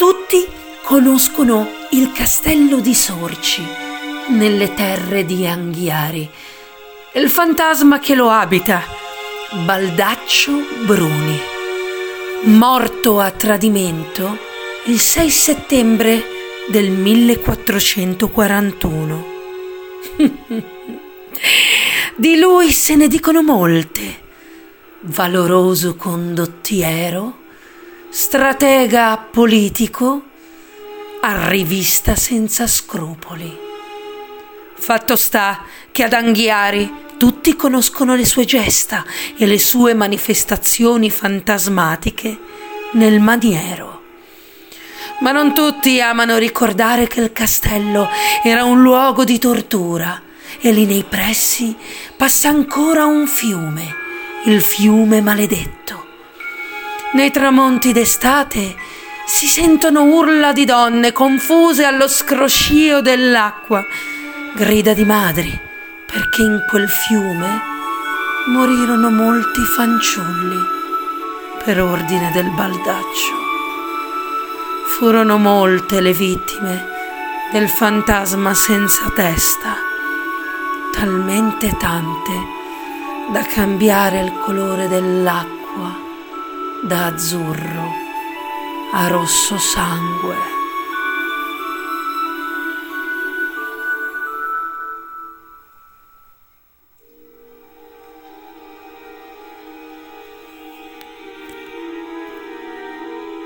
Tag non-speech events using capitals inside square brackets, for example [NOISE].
Tutti conoscono il castello di Sorci nelle terre di Anghiari. Il fantasma che lo abita, Baldaccio Bruni, morto a tradimento il 6 settembre del 1441. [LAUGHS] Di lui se ne dicono molte. Valoroso condottiero, stratega politico, arrivista senza scrupoli. Fatto sta che ad Anghiari tutti conoscono le sue gesta e le sue manifestazioni fantasmatiche nel maniero. Ma non tutti amano ricordare che il castello era un luogo di tortura e lì nei pressi passa ancora un fiume, il fiume maledetto. Nei tramonti d'estate si sentono urla di donne confuse allo scroscio dell'acqua, grida di madri, perché in quel fiume morirono molti fanciulli per ordine del baldaccio. Furono molte le vittime del fantasma senza testa talmente tante da cambiare il colore dell'acqua da azzurro a rosso sangue.